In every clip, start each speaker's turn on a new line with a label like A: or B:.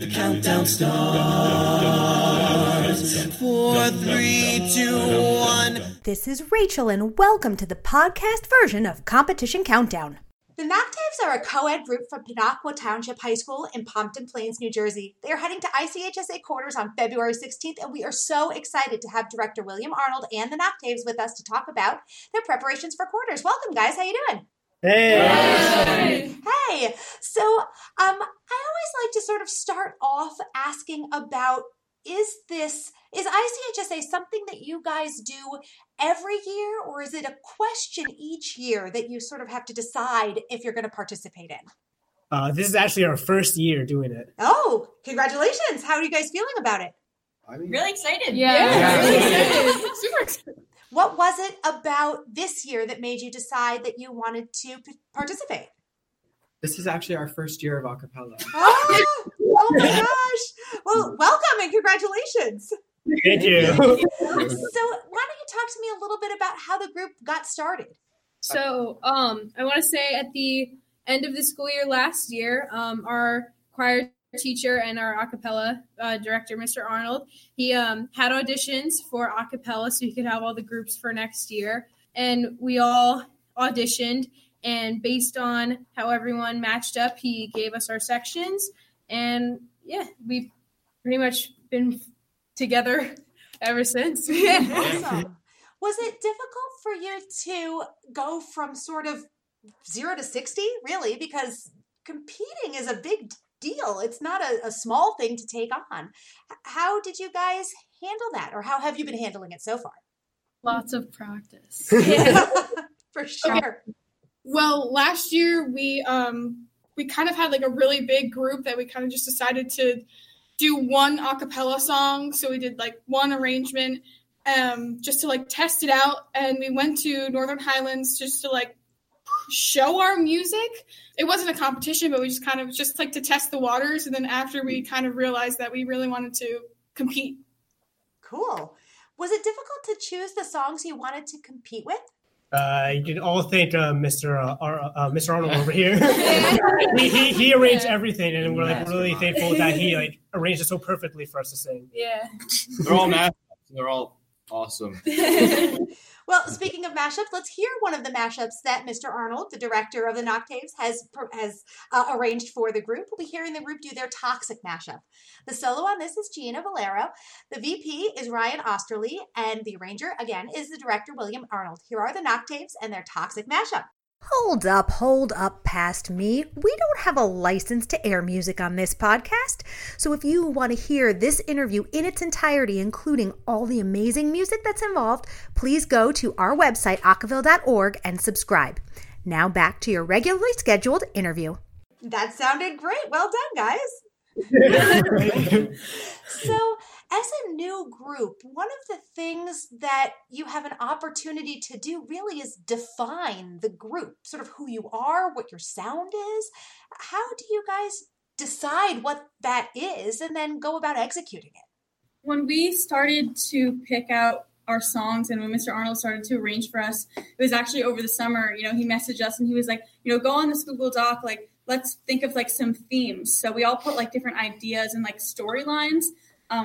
A: The countdown starts. Four, three, two, one.
B: This is Rachel, and welcome to the podcast version of Competition Countdown.
C: The Noctaves are a co-ed group from Pequannock Township High School in Pompton Plains, New Jersey. They are heading to ICHSA quarters on February 16th, and we are so excited to have Director William Arnold and the Noctaves with us to talk about their preparations for quarters. Welcome, guys. How you doing?
D: Hey.
C: Hey, so um, I always like to sort of start off asking about is this is ICHSA something that you guys do every year, or is it a question each year that you sort of have to decide if you're going to participate in?
D: Uh, this is actually our first year doing it.
C: Oh, congratulations! How are you guys feeling about it?
E: Really excited.
D: Yeah.
E: Really excited. Super excited.
C: What was it about this year that made you decide that you wanted to p- participate?
F: This is actually our first year of acapella.
C: Oh, oh my gosh! Well, welcome and congratulations.
D: Thank you.
C: So, why don't you talk to me a little bit about how the group got started?
G: So, um, I want to say at the end of the school year last year, um, our choir teacher and our acapella uh, director, Mr. Arnold, he um, had auditions for acapella so he could have all the groups for next year. And we all auditioned. And based on how everyone matched up, he gave us our sections. And yeah, we've pretty much been together ever since.
C: Awesome. Was it difficult for you to go from sort of zero to 60, really? Because competing is a big deal. It's not a, a small thing to take on. How did you guys handle that, or how have you been handling it so far?
G: Lots of practice.
C: for sure.
H: Well, last year we um we kind of had like a really big group that we kind of just decided to do one a cappella song. So we did like one arrangement um just to like test it out and we went to Northern Highlands just to like show our music. It wasn't a competition, but we just kind of just like to test the waters and then after we kind of realized that we really wanted to compete.
C: Cool. Was it difficult to choose the songs you wanted to compete with?
D: Uh, you can all thank uh, Mr. Uh, Ar- uh, Mr. Arnold over here. he, he, he arranged everything, and we're like really thankful that he like arranged it so perfectly for us to sing.
G: yeah.
I: They're all mashups. They're all awesome.
C: Well, speaking of mashups, let's hear one of the mashups that Mr. Arnold, the director of the Noctaves, has has uh, arranged for the group. We'll be hearing the group do their Toxic mashup. The solo on this is Gina Valero. The VP is Ryan Osterly, and the arranger again is the director William Arnold. Here are the Noctaves and their Toxic mashup.
B: Hold up, hold up past me. We don't have a license to air music on this podcast. So if you want to hear this interview in its entirety, including all the amazing music that's involved, please go to our website, acaville.org, and subscribe. Now back to your regularly scheduled interview.
C: That sounded great. Well done, guys. So, as a new group, one of the things that you have an opportunity to do really is define the group, sort of who you are, what your sound is. How do you guys decide what that is and then go about executing it?
H: when we started to pick out our songs and when Mr. Arnold started to arrange for us, it was actually over the summer, you know, he messaged us and he was like, you know, go on this Google Doc, like, let's think of like some themes. So we all put like different ideas and like storylines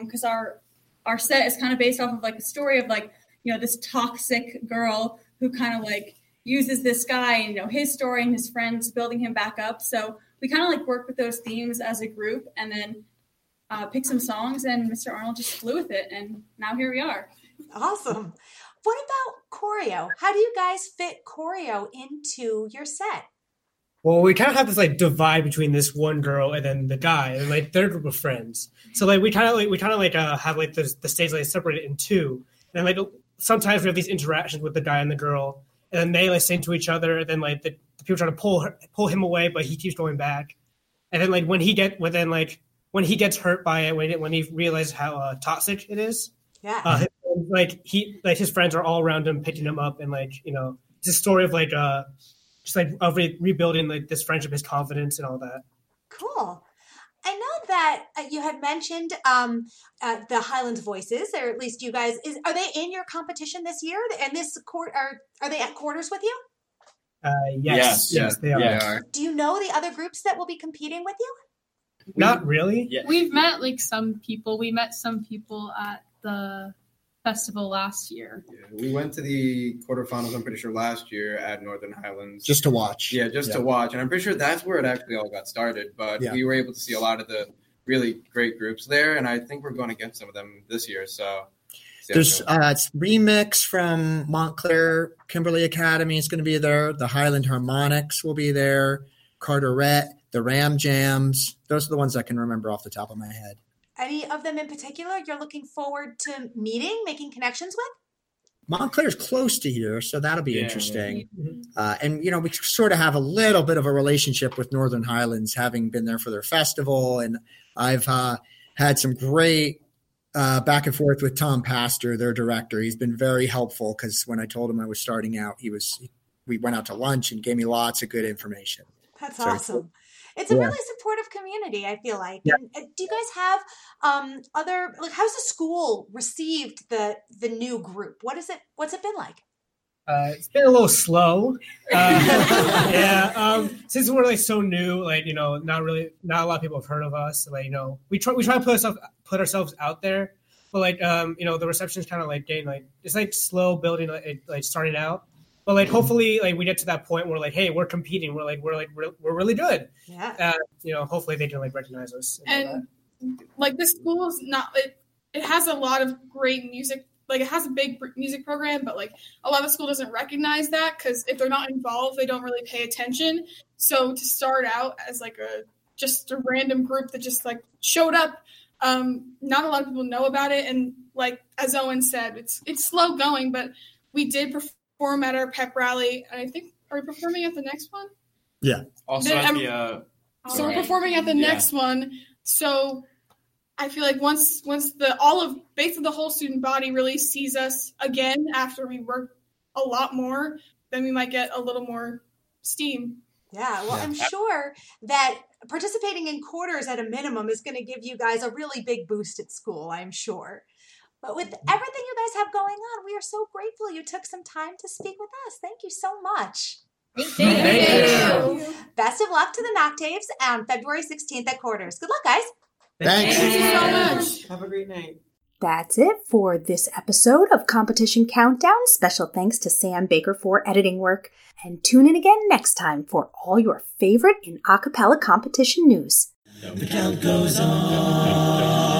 H: because our our set is kind of based off of like a story of like, you know, this toxic girl who kind of like uses this guy and, you know, his story and his friends building him back up. So we kind of like work with those themes as a group and then uh, pick some songs, and Mr. Arnold just flew with it, and now here we are.
C: Awesome. What about choreo? How do you guys fit choreo into your set?
D: Well, we kind of have this like divide between this one girl and then the guy, and like their group of friends. So like we kind of like we kind of like uh, have like the the stage like separated in two, and like sometimes we have these interactions with the guy and the girl, and then they like sing to each other, and then like the, the people trying to pull her, pull him away, but he keeps going back, and then like when he get when then like when he gets hurt by it, when it, when he realizes how uh, toxic it is,
C: Yeah.
D: uh, like he like his friends are all around him picking him up and like you know it's a story of like uh just like of re- rebuilding like this friendship his confidence and all that
C: Cool. I know that uh, you had mentioned um, uh, the Highlands Voices, or at least you guys. Is are they in your competition this year? And this court are are they at quarters with you?
D: uh yes yes,
I: Yes,
D: they are
I: yeah.
C: Do you know the other groups that will be competing with you?
D: Not really.
I: Yeah.
E: We've met like some people. We met some people at the festival last year.
J: Yeah, we went to the quarterfinals. I'm pretty sure last year at Northern Highlands.
K: Just to watch.
J: yeah, just to watch, and I'm pretty sure that's where it actually all got started. But
K: Yeah.
J: we were able to see a lot of the really great groups there, and I think we're going to get some of them this year. So see how it
K: There's
J: goes.
K: uh, it's remix from Montclair Kimberly Academy is going to be there. The Highland Harmonics will be there. Carteret, the Ram Jams. Those are the ones I can remember off the top of my head.
C: Any of them in particular you're looking forward to meeting, making connections with?
K: Montclair's close to here, so that'll be
I: Yeah,
K: interesting.
D: Mhm.
K: Uh, and you know, we sort of have a little bit of a relationship with Northern Highlands, having been there for their festival, and I've uh, had some great uh, back and forth with Tom Pastor, their director. He's been very helpful because when I told him I was starting out, he was we went out to lunch and gave me lots of good information.
C: That's awesome. It's a
K: Yeah.
C: really supportive community, I feel like.
K: Yeah.
C: And, uh, do you guys have um other like how's the school received the the new group? What is it what's it been like?
D: Uh, it's been a little slow. Uh, yeah, um, since we're like so new, like you know, not really, not a lot of people have heard of us. Like you know, we try we try to put ourselves put ourselves out there, but like um, you know, the reception's kind of like getting like it's like slow building, like, it- like starting out. But like hopefully, like we get to that point where like, hey, we're competing. We're like we're like we're, we're really good.
C: Yeah.
D: Uh, you know, hopefully they can like recognize us. and
G: and like this school is not it, it has a lot of great music like it has a big music program but like a lot of school doesn't recognize that because if they're not involved they don't really pay attention so to start out as like a just a random group that just like showed up um not a lot of people know about it and like as owen said it's it's slow going but we did perform at our pep rally and i think are we performing at the next one Yeah.
I: Also
G: Then
I: at
G: I'm-
I: the uh,
G: so we're performing at the
I: Yeah.
G: next one. So I feel like once once the all of basically the whole student body really sees us again after we work a lot more, then we might get a little more steam.
C: Yeah, well,
K: Yeah.
C: I'm sure that participating in quarters at a minimum is going to give you guys a really big boost at school, I'm sure. But with mm-hmm. everything you guys have going on, we are so grateful you took some time to speak with us. Thank you so much.
D: Thank you.
C: Best of luck to the Noctaves on February 16th at quarters. Good luck, guys.
K: Thanks.
G: Thank you so much.
F: Have a great night.
B: That's it for this episode of Competition Countdown. Special thanks to Sam Baker for editing work. And tune in again next time for all your favorite in acapella competition news.
A: The count goes on.